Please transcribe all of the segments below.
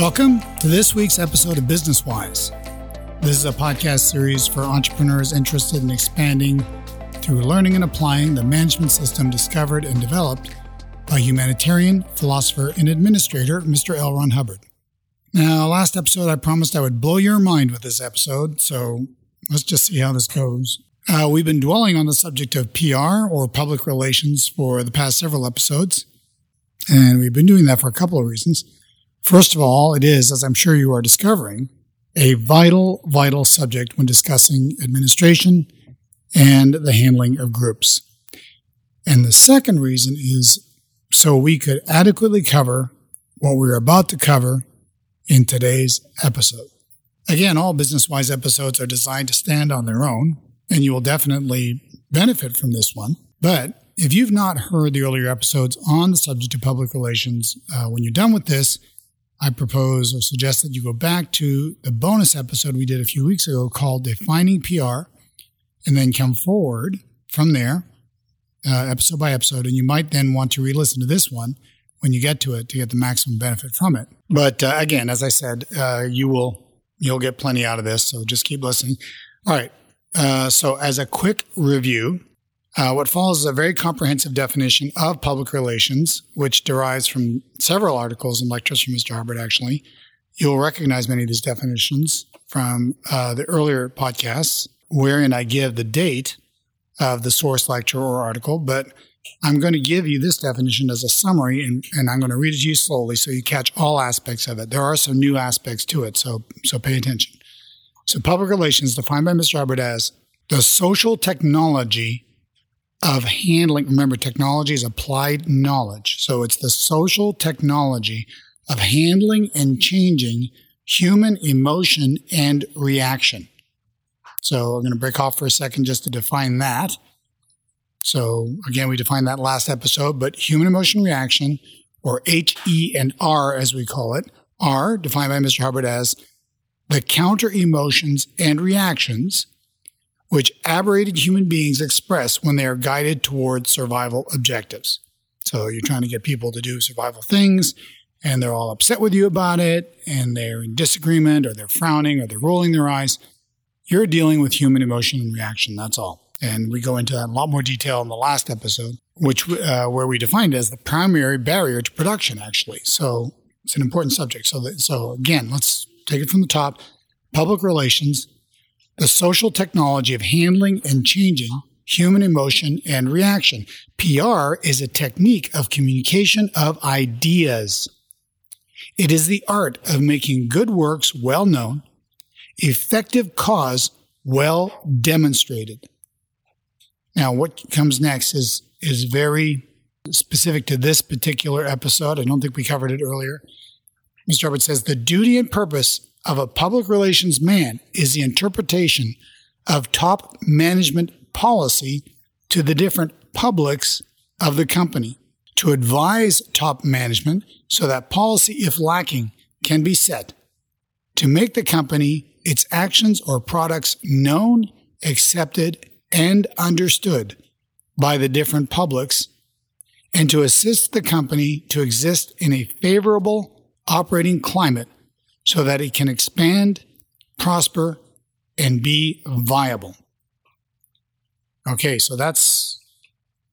Welcome to this week's episode of Business Wise. This is a podcast series for entrepreneurs interested in expanding through learning and applying the management system discovered and developed by humanitarian, philosopher, and administrator Mr. L. Ron Hubbard. Now, last episode, I promised I would blow your mind with this episode, so let's just see how this goes. Uh, we've been dwelling on the subject of PR or public relations for the past several episodes, and we've been doing that for a couple of reasons. First of all, it is, as I'm sure you are discovering, a vital, vital subject when discussing administration and the handling of groups. And the second reason is so we could adequately cover what we're about to cover in today's episode. Again, all business wise episodes are designed to stand on their own, and you will definitely benefit from this one. But if you've not heard the earlier episodes on the subject of public relations, uh, when you're done with this, I propose or suggest that you go back to the bonus episode we did a few weeks ago called Defining PR and then come forward from there, uh, episode by episode. And you might then want to re listen to this one when you get to it to get the maximum benefit from it. But uh, again, as I said, uh, you will you'll get plenty out of this. So just keep listening. All right. Uh, so as a quick review, uh, what follows is a very comprehensive definition of public relations, which derives from several articles and lectures from Mr. Hubbard, actually. You'll recognize many of these definitions from uh, the earlier podcasts, wherein I give the date of the source lecture or article, but I'm going to give you this definition as a summary and, and I'm going to read it to you slowly so you catch all aspects of it. There are some new aspects to it, so, so pay attention. So public relations defined by Mr. Hubbard as the social technology of handling. Remember, technology is applied knowledge. So it's the social technology of handling and changing human emotion and reaction. So I'm going to break off for a second just to define that. So again, we defined that last episode, but human emotion reaction or H, E, and R as we call it, are defined by Mr. Hubbard as the counter emotions and reactions which aberrated human beings express when they are guided towards survival objectives. So you're trying to get people to do survival things and they're all upset with you about it and they're in disagreement or they're frowning or they're rolling their eyes. You're dealing with human emotion and reaction. That's all. And we go into that in a lot more detail in the last episode, which, uh, where we defined it as the primary barrier to production, actually. So it's an important subject. So that, so again, let's take it from the top. Public relations the social technology of handling and changing human emotion and reaction. PR is a technique of communication of ideas. It is the art of making good works well known, effective cause well demonstrated. Now, what comes next is, is very specific to this particular episode. I don't think we covered it earlier. Mr. Hubbard says the duty and purpose of a public relations man is the interpretation of top management policy to the different publics of the company. To advise top management so that policy, if lacking, can be set. To make the company, its actions or products known, accepted, and understood by the different publics, and to assist the company to exist in a favorable operating climate so that it can expand, prosper, and be viable. Okay, so that's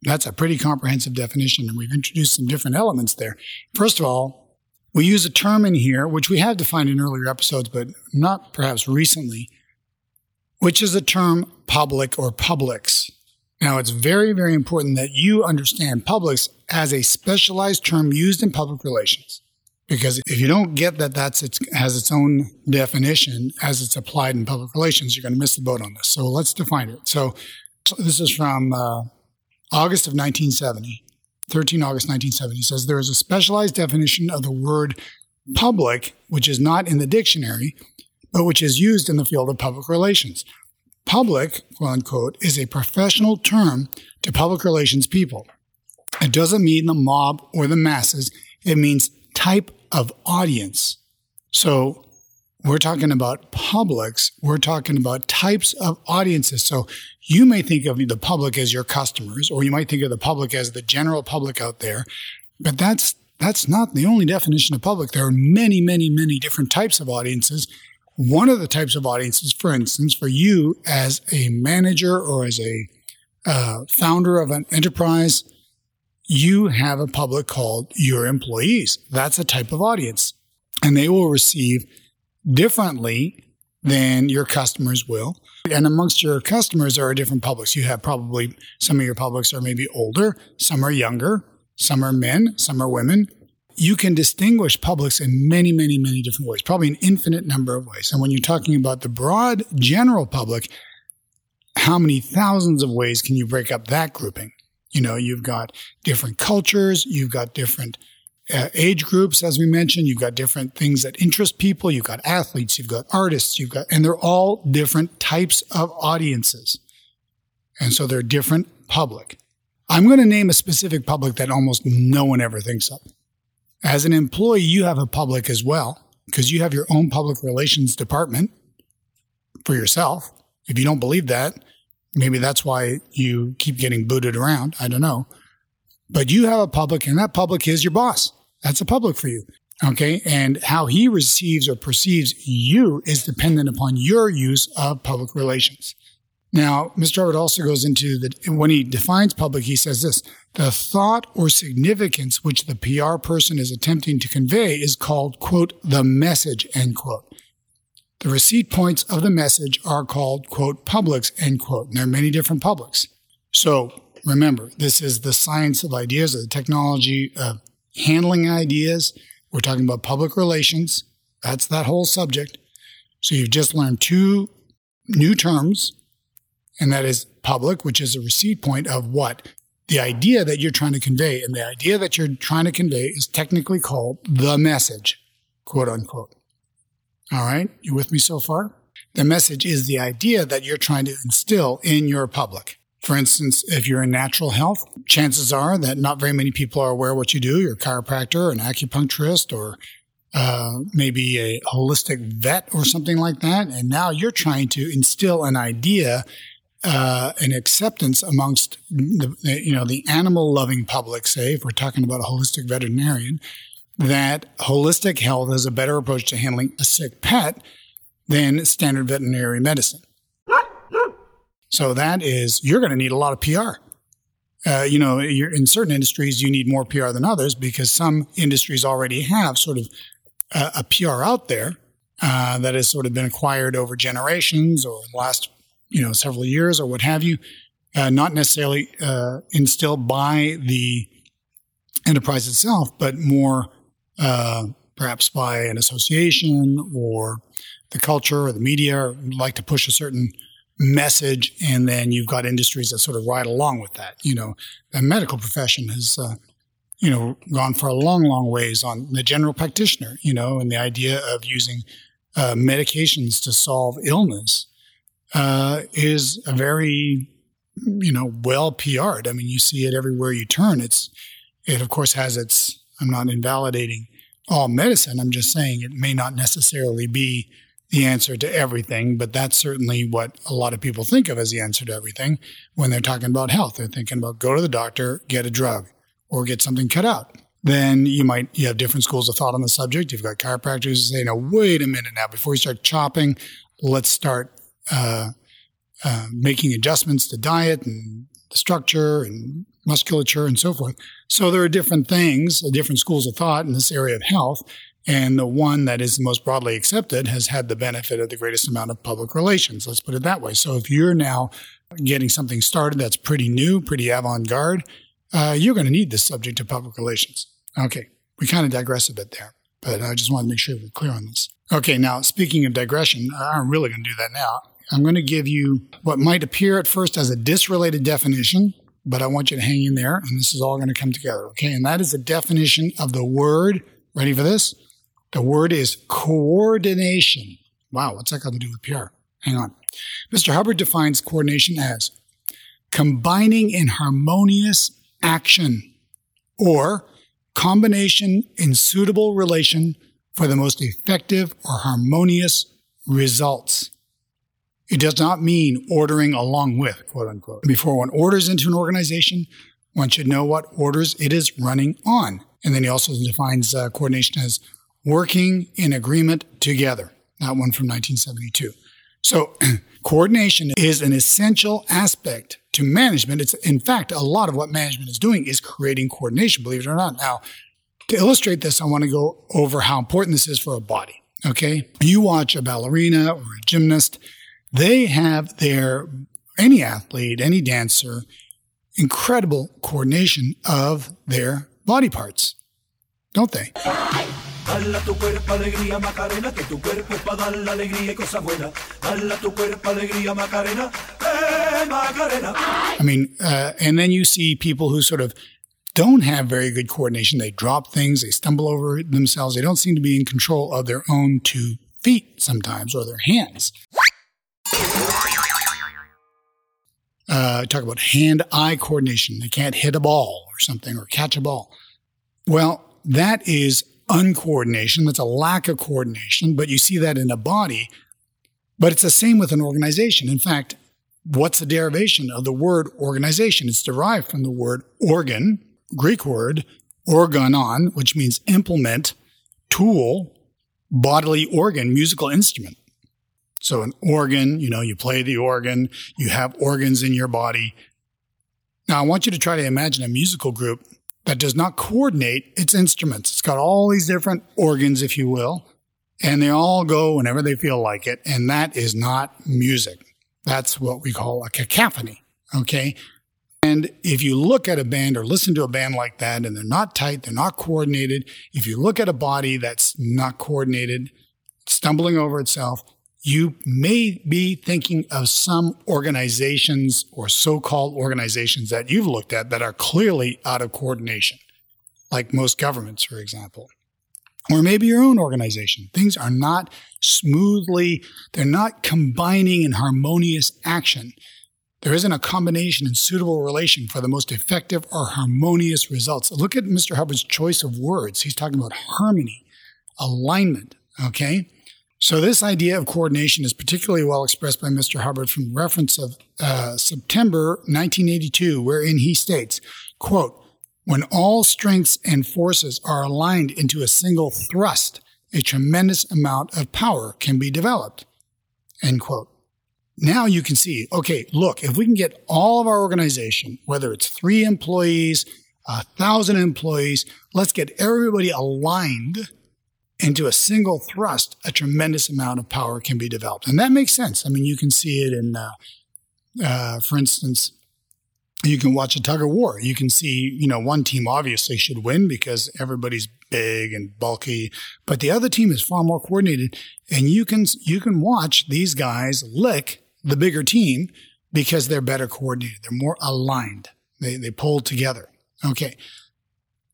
that's a pretty comprehensive definition, and we've introduced some different elements there. First of all, we use a term in here which we have defined in earlier episodes, but not perhaps recently, which is the term public or publics. Now, it's very, very important that you understand publics as a specialized term used in public relations. Because if you don't get that that's its, has its own definition as it's applied in public relations, you're going to miss the boat on this. So let's define it. So, this is from uh, August of 1970, 13 August 1970. It says there is a specialized definition of the word public, which is not in the dictionary, but which is used in the field of public relations. Public, quote unquote, is a professional term to public relations people. It doesn't mean the mob or the masses. It means type of audience. So we're talking about publics, we're talking about types of audiences. So you may think of the public as your customers, or you might think of the public as the general public out there, but that's That's not the only definition of public. There are many, many, many different types of audiences. One of the types of audiences, for instance, for you as a manager or as a uh, founder of an enterprise, you have a public called your employees. That's a type of audience. And they will receive differently than your customers will. And amongst your customers, there are different publics. You have probably some of your publics are maybe older, some are younger, some are men, some are women. You can distinguish publics in many, many, many different ways, probably an infinite number of ways. And when you're talking about the broad general public, how many thousands of ways can you break up that grouping? You know, you've got different cultures, you've got different uh, age groups, as we mentioned. You've got different things that interest people. You've got athletes, you've got artists, you've got, and they're all different types of audiences. And so they're different public. I'm going to name a specific public that almost no one ever thinks of. As an employee, you have a public as well because you have your own public relations department for yourself. If you don't believe that, maybe that's why you keep getting booted around. I don't know. But you have a public, and that public is your boss. That's a public for you. Okay. And how he receives or perceives you is dependent upon your use of public relations. Now, Mr. Hubbard also goes into that when he defines public, he says this the thought or significance which the PR person is attempting to convey is called, quote, the message, end quote. The receipt points of the message are called, quote, publics, end quote. And there are many different publics. So remember, this is the science of ideas, or the technology of handling ideas. We're talking about public relations. That's that whole subject. So you've just learned two new terms, and that is public, which is a receipt point of what? The idea that you're trying to convey. And the idea that you're trying to convey is technically called the message, quote unquote. All right. You with me so far? The message is the idea that you're trying to instill in your public. For instance, if you're in natural health, chances are that not very many people are aware what you do. You're a chiropractor, an acupuncturist, or uh, maybe a holistic vet or something like that. And now you're trying to instill an idea, uh, an acceptance amongst the, you know, the animal loving public, say, if we're talking about a holistic veterinarian, that holistic health is a better approach to handling a sick pet than standard veterinary medicine. So that is, you're going to need a lot of PR. Uh, you know, in certain industries, you need more PR than others because some industries already have sort of a, a PR out there uh, that has sort of been acquired over generations or last, you know, several years or what have you, uh, not necessarily uh, instilled by the enterprise itself, but more uh, perhaps by an association or the culture or the media like to push a certain message. And then you've got industries that sort of ride along with that. You know, the medical profession has, uh, you know, gone for a long, long ways on the general practitioner, you know, and the idea of using uh, medications to solve illness uh, is a very, you know, well PR'd. I mean, you see it everywhere you turn. It's, it of course has its, I'm not invalidating all medicine. I'm just saying it may not necessarily be the answer to everything, but that's certainly what a lot of people think of as the answer to everything when they're talking about health. They're thinking about go to the doctor, get a drug, or get something cut out. Then you might you have different schools of thought on the subject. You've got chiropractors who say, "No, wait a minute now. Before you start chopping, let's start uh, uh, making adjustments to diet and the structure and musculature and so forth." So there are different things, different schools of thought in this area of health. And the one that is the most broadly accepted has had the benefit of the greatest amount of public relations. Let's put it that way. So if you're now getting something started that's pretty new, pretty avant garde, uh, you're going to need this subject of public relations. Okay. We kind of digress a bit there, but I just want to make sure we're clear on this. Okay. Now, speaking of digression, I'm really going to do that now. I'm going to give you what might appear at first as a disrelated definition, but I want you to hang in there and this is all going to come together. Okay. And that is the definition of the word. Ready for this? The word is coordination. Wow, what's that got to do with PR? Hang on. Mr. Hubbard defines coordination as combining in harmonious action or combination in suitable relation for the most effective or harmonious results. It does not mean ordering along with, quote unquote. Before one orders into an organization, one should know what orders it is running on. And then he also defines uh, coordination as working in agreement together. That one from 1972. So coordination is an essential aspect to management. It's in fact, a lot of what management is doing is creating coordination, believe it or not. Now, to illustrate this, I want to go over how important this is for a body. Okay. You watch a ballerina or a gymnast. They have their, any athlete, any dancer, incredible coordination of their body parts, don't they? Dala tu cuerpo alegría Macarena, que tu cuerpo es para dar la alegría y cosas buenas. Dala tu cuerpo alegría Macarena, eh, Macarena. I mean, uh, and then you see people who sort of don't have very good coordination. They drop things, they stumble over themselves. They don't seem to be in control of their own two feet sometimes or their hands. Uh, talk about hand eye coordination. They can't hit a ball or something or catch a ball. Well, that is uncoordination. That's a lack of coordination, but you see that in a body. But it's the same with an organization. In fact, what's the derivation of the word organization? It's derived from the word organ, Greek word, organon, which means implement, tool, bodily organ, musical instrument. So an organ, you know, you play the organ, you have organs in your body. Now I want you to try to imagine a musical group that does not coordinate its instruments. It's got all these different organs, if you will, and they all go whenever they feel like it. And that is not music. That's what we call a cacophony. Okay. And if you look at a band or listen to a band like that and they're not tight, they're not coordinated, if you look at a body that's not coordinated, stumbling over itself, you may be thinking of some organizations or so-called organizations that you've looked at that are clearly out of coordination, like most governments, for example. Or maybe your own organization. Things are not smoothly, they're not combining in harmonious action. There isn't a combination and suitable relation for the most effective or harmonious results. Look at Mr. Hubbard's choice of words. He's talking about harmony, alignment, okay? So this idea of coordination is particularly well expressed by Mr. Hubbard from reference of uh, September 1982, wherein he states, quote, when all strengths and forces are aligned into a single thrust, a tremendous amount of power can be developed. End quote. Now you can see, okay, look, if we can get all of our organization, whether it's three employees, a thousand employees, let's get everybody aligned into a single thrust, a tremendous amount of power can be developed. And that makes sense. I mean, you can see it in, uh, uh, for instance, you can watch a tug of war. You can see, you know, one team obviously should win because everybody's big and bulky, but the other team is far more coordinated. And you can, you can watch these guys lick the bigger team because they're better coordinated. They're more aligned. They, they pull together. Okay.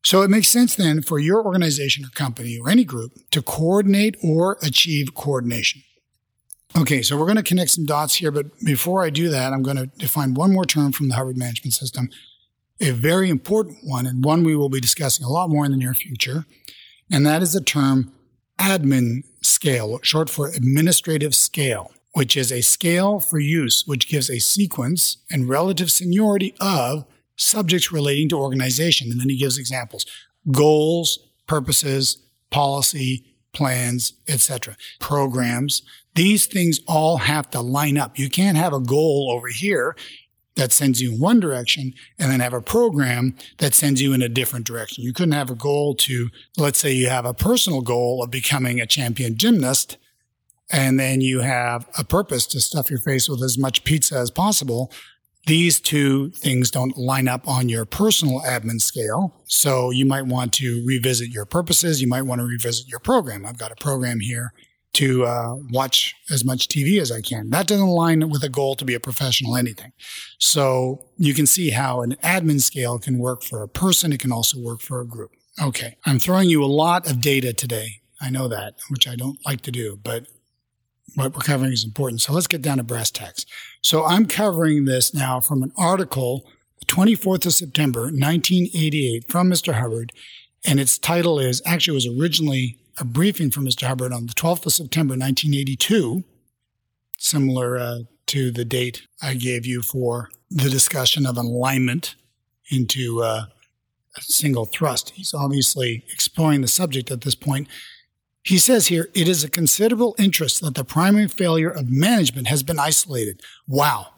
So it makes sense then for your organization or company or any group to coordinate or achieve coordination. Okay, so we're going to connect some dots here, but before I do that, I'm going to define one more term from the Hubbard Management System, a very important one, and one we will be discussing a lot more in the near future, and that is the term admin scale, short for administrative scale, which is a scale for use which gives a sequence and relative seniority of subjects relating to organization. And then he gives examples goals, purposes, policy, plans, etc. Programs. These things all have to line up. You can't have a goal over here that sends you in one direction and then have a program that sends you in a different direction. You couldn't have a goal to, let's say you have a personal goal of becoming a champion gymnast and then you have a purpose to stuff your face with as much pizza as possible these two things don't line up on your personal admin scale. So you might want to revisit your purposes. You might want to revisit your program. I've got a program here to uh, watch as much TV as I can. That doesn't align with a goal to be a professional anything. So you can see how an admin scale can work for a person. It can also work for a group. Okay. I'm throwing you a lot of data today. I know that, which I don't like to do, but what we're covering is important. So let's get down to brass tacks. So I'm covering this now from an article, the 24th of September, 1988, from Mr. Hubbard. And its title is actually was originally a briefing from Mr. Hubbard on the 12th of September, 1982, similar uh, to the date I gave you for the discussion of alignment into uh, a single thrust. He's obviously exploring the subject at this point. He says here, it is a considerable interest that the primary failure of management has been isolated. Wow.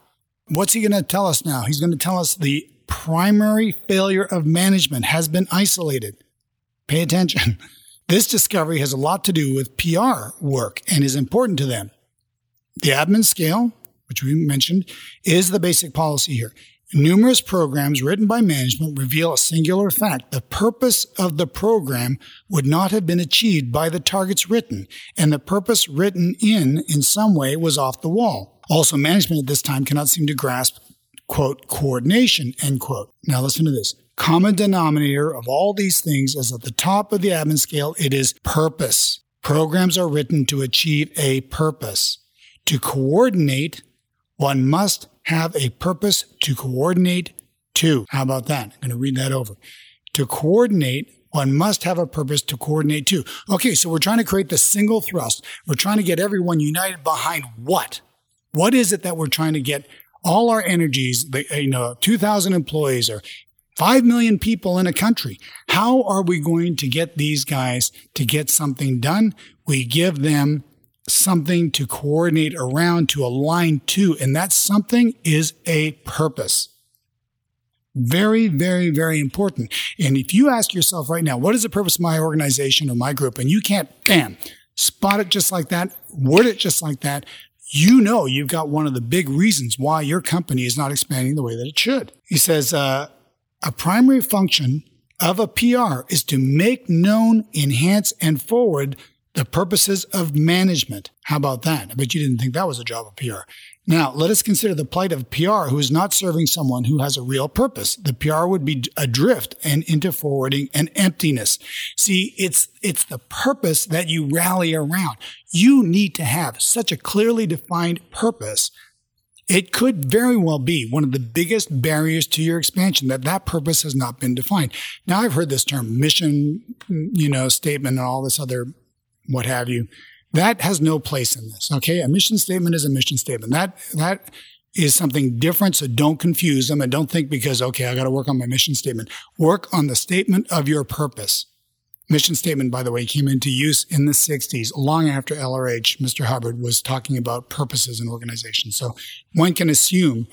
What's he going to tell us now? He's going to tell us the primary failure of management has been isolated. Pay attention. This discovery has a lot to do with PR work and is important to them. The admin scale, which we mentioned, is the basic policy here. Numerous programs written by management reveal a singular fact. The purpose of the program would not have been achieved by the targets written, and the purpose written in, in some way, was off the wall. Also, management at this time cannot seem to grasp, quote, coordination, end quote. Now listen to this. Common denominator of all these things is at the top of the admin scale, it is purpose. Programs are written to achieve a purpose. To coordinate, one must have a purpose to coordinate to. How about that? I'm going to read that over. To coordinate, one must have a purpose to coordinate to. Okay, so we're trying to create the single thrust. We're trying to get everyone united behind what? What is it that we're trying to get all our energies, the, uh, you know, 2,000 employees or 5 million people in a country. How are we going to get these guys to get something done? We give them something to coordinate around, to align to, and that something is a purpose. Very, very, very important. And if you ask yourself right now, what is the purpose of my organization or my group? And you can't, bam, spot it just like that, word it just like that, you know you've got one of the big reasons why your company is not expanding the way that it should. He says, uh, a primary function of a PR is to make known, enhance, and forward the purposes of management. How about that? I bet you didn't think that was a job of PR. Now, let us consider the plight of PR who is not serving someone who has a real purpose. The PR would be adrift and into forwarding and emptiness. See, it's, it's the purpose that you rally around. You need to have such a clearly defined purpose it could very well be one of the biggest barriers to your expansion that that purpose has not been defined. Now I've heard this term mission, you know, statement and all this other what have you. That has no place in this. Okay. A mission statement is a mission statement. That, that is something different. So don't confuse them and don't think because, okay, I got to work on my mission statement. Work on the statement of your purpose. Mission statement, by the way, came into use in the 60s, long after LRH, Mr. Hubbard was talking about purposes in organizations. So one can assume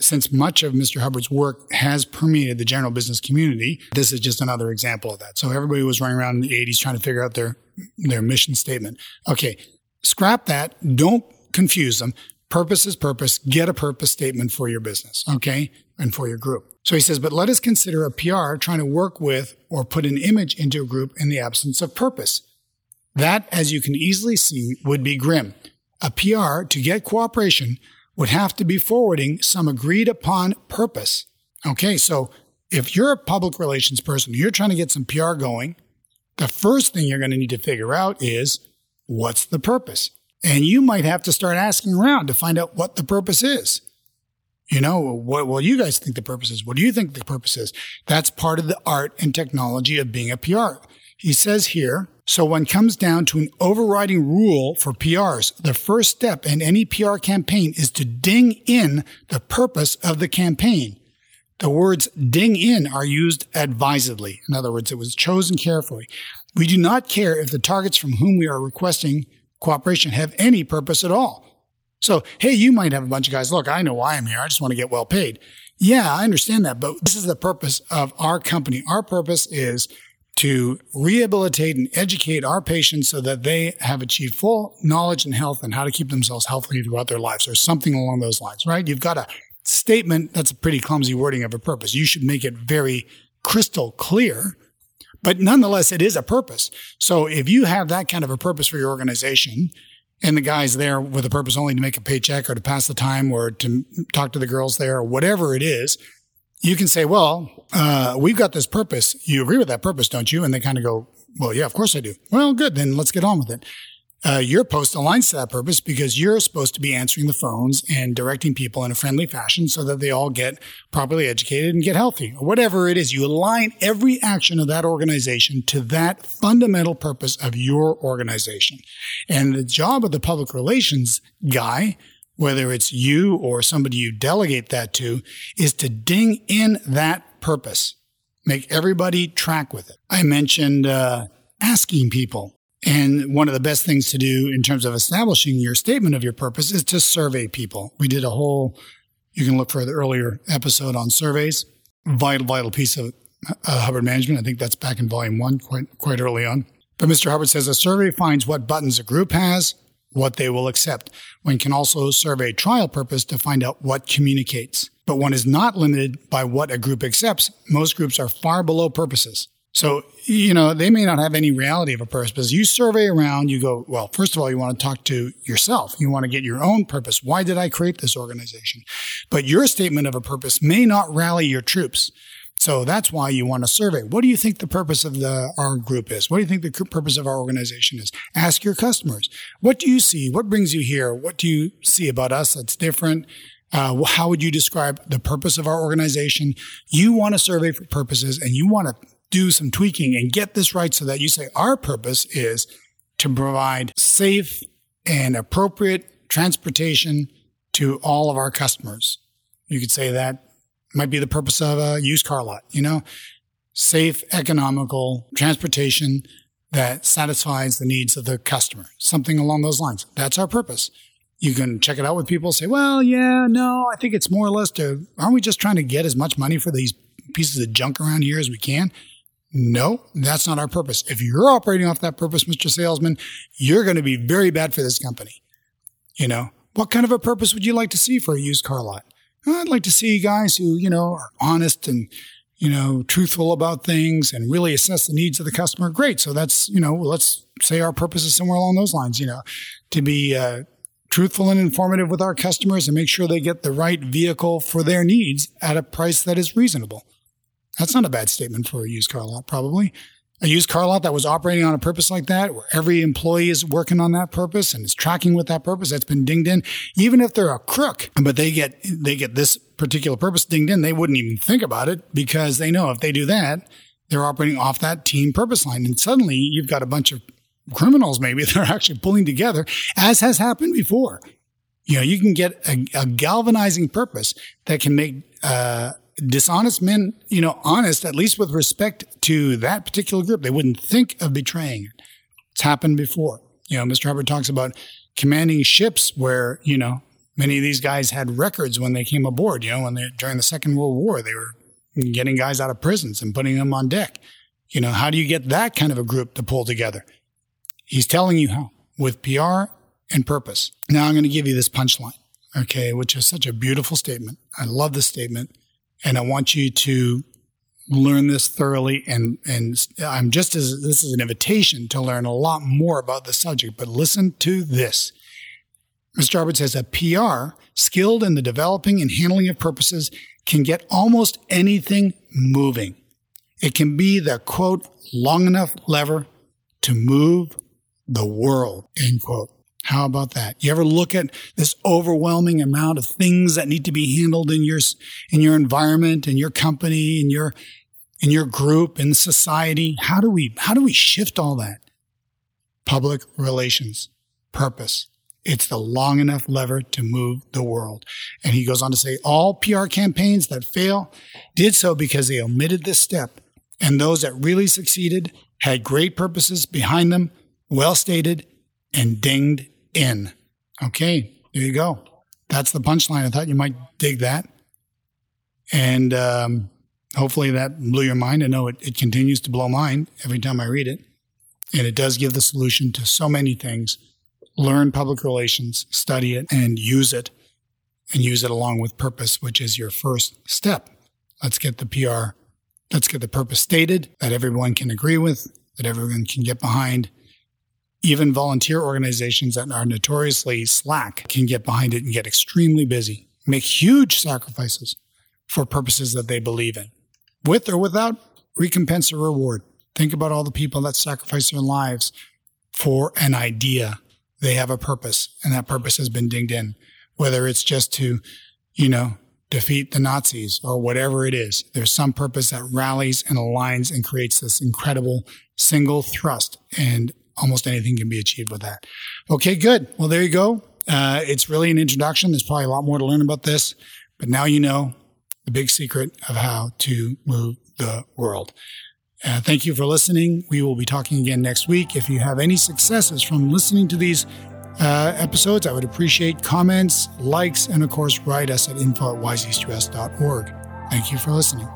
since much of Mr. Hubbard's work has permeated the general business community, this is just another example of that. So everybody was running around in the 80s trying to figure out their, their mission statement. Okay. Scrap that. Don't confuse them. Purpose is purpose. Get a purpose statement for your business. Okay. And for your group. So he says, but let us consider a PR trying to work with or put an image into a group in the absence of purpose. That, as you can easily see, would be grim. A PR to get cooperation would have to be forwarding some agreed upon purpose. Okay. So if you're a public relations person, you're trying to get some PR going, the first thing you're going to need to figure out is what's the purpose? And you might have to start asking around to find out what the purpose is. You know, what, do you guys think the purpose is? What do you think the purpose is? That's part of the art and technology of being a PR. He says here, so when comes down to an overriding rule for PRs, the first step in any PR campaign is to ding in the purpose of the campaign. The words ding in are used advisedly. In other words, it was chosen carefully. We do not care if the targets from whom we are requesting cooperation have any purpose at all. So, hey, you might have a bunch of guys. Look, I know why I'm here. I just want to get well paid. Yeah, I understand that, but this is the purpose of our company. Our purpose is to rehabilitate and educate our patients so that they have achieved full knowledge and health and how to keep themselves healthy throughout their lives or something along those lines, right? You've got a statement that's a pretty clumsy wording of a purpose. You should make it very crystal clear, but nonetheless, it is a purpose. So if you have that kind of a purpose for your organization, and the guy's there with a purpose only to make a paycheck or to pass the time or to talk to the girls there or whatever it is, you can say, well, uh, we've got this purpose. You agree with that purpose, don't you? And they kind of go, well, yeah, of course I do. Well, good. Then let's get on with it. Uh, your post aligns to that purpose because you're supposed to be answering the phones and directing people in a friendly fashion so that they all get properly educated and get healthy or whatever it is. You align every action of that organization to that fundamental purpose of your organization. And the job of the public relations guy, whether it's you or somebody you delegate that to, is to ding in that purpose. Make everybody track with it. I mentioned uh, asking people. And one of the best things to do in terms of establishing your statement of your purpose is to survey people. We did a whole, you can look for the earlier episode on surveys. Vital, vital piece of uh, Hubbard management. I think that's back in volume one, quite, quite early on. But Mr. Hubbard says a survey finds what buttons a group has, what they will accept. One can also survey trial purpose to find out what communicates. But one is not limited by what a group accepts. Most groups are far below purposes. So, you know, they may not have any reality of a purpose, but as you survey around, you go, well, first of all, you want to talk to yourself. You want to get your own purpose. Why did I create this organization? But your statement of a purpose may not rally your troops. So that's why you want to survey. What do you think the purpose of the, our group is? What do you think the purpose of our organization is? Ask your customers. What do you see? What brings you here? What do you see about us that's different? Uh, how would you describe the purpose of our organization? You want to survey for purposes and you want to do some tweaking and get this right so that you say our purpose is to provide safe and appropriate transportation to all of our customers. You could say that might be the purpose of a used car lot, you know, safe, economical transportation that satisfies the needs of the customer, something along those lines. That's our purpose. You can check it out with people, say, well, yeah, no, I think it's more or less to, aren't we just trying to get as much money for these pieces of junk around here as we can? No, that's not our purpose. If you're operating off that purpose, Mr. Salesman, you're going to be very bad for this company. You know, what kind of a purpose would you like to see for a used car lot? I'd like to see guys who, you know, are honest and, you know, truthful about things and really assess the needs of the customer. Great. So that's, you know, let's say our purpose is somewhere along those lines, you know, to be uh, truthful and informative with our customers and make sure they get the right vehicle for their needs at a price that is reasonable. That's not a bad statement for a used car lot, probably a used car lot that was operating on a purpose like that, where every employee is working on that purpose and is tracking with that purpose, that's been dinged in. Even if they're a crook, but they get they get this particular purpose dinged in, they wouldn't even think about it because they know if they do that, they're operating off that team purpose line. And suddenly you've got a bunch of criminals maybe that are actually pulling together, as has happened before. You know, you can get a, a galvanizing purpose that can make uh, dishonest men, you know, honest, at least with respect to that particular group. They wouldn't think of betraying it. It's happened before. You know, Mr. Hubbard talks about commanding ships where, you know, many of these guys had records when they came aboard, you know, when they, during the Second World War, they were getting guys out of prisons and putting them on deck. You know, how do you get that kind of a group to pull together? He's telling you how with PR and purpose. Now I'm going to give you this punchline, okay, which is such a beautiful statement. I love this statement. And I want you to learn this thoroughly. And, and I'm just as this is an invitation to learn a lot more about the subject, but listen to this. Mr. Hubbard says a PR skilled in the developing and handling of purposes can get almost anything moving. It can be the quote, long enough lever to move the world, end quote. How about that? You ever look at this overwhelming amount of things that need to be handled in your, in your environment, in your company, in your, in your group, in society? How do we, how do we shift all that? Public relations, purpose. It's the long enough lever to move the world. And he goes on to say all PR campaigns that fail did so because they omitted this step. And those that really succeeded had great purposes behind them, well stated, and dinged in. Okay, there you go. That's the punchline. I thought you might dig that. And um, hopefully that blew your mind. I know it, it continues to blow mine every time I read it. And it does give the solution to so many things. Learn public relations, study it, and use it, and use it along with purpose, which is your first step. Let's get the PR, let's get the purpose stated that everyone can agree with, that everyone can get behind, even volunteer organizations that are notoriously slack can get behind it and get extremely busy, make huge sacrifices for purposes that they believe in, with or without recompense or reward. Think about all the people that sacrifice their lives for an idea. They have a purpose, and that purpose has been dinged in, whether it's just to, you know, defeat the Nazis or whatever it is. There's some purpose that rallies and aligns and creates this incredible single thrust. And almost anything can be achieved with that. Okay, good. Well, there you go. Uh, it's really an introduction. There's probably a lot more to learn about this, but now you know the big secret of how to move the world. Uh, thank you for listening. We will be talking again next week. If you have any successes from listening to these uh, episodes, I would appreciate comments, likes, and of course, write us at info at. Thank you for listening.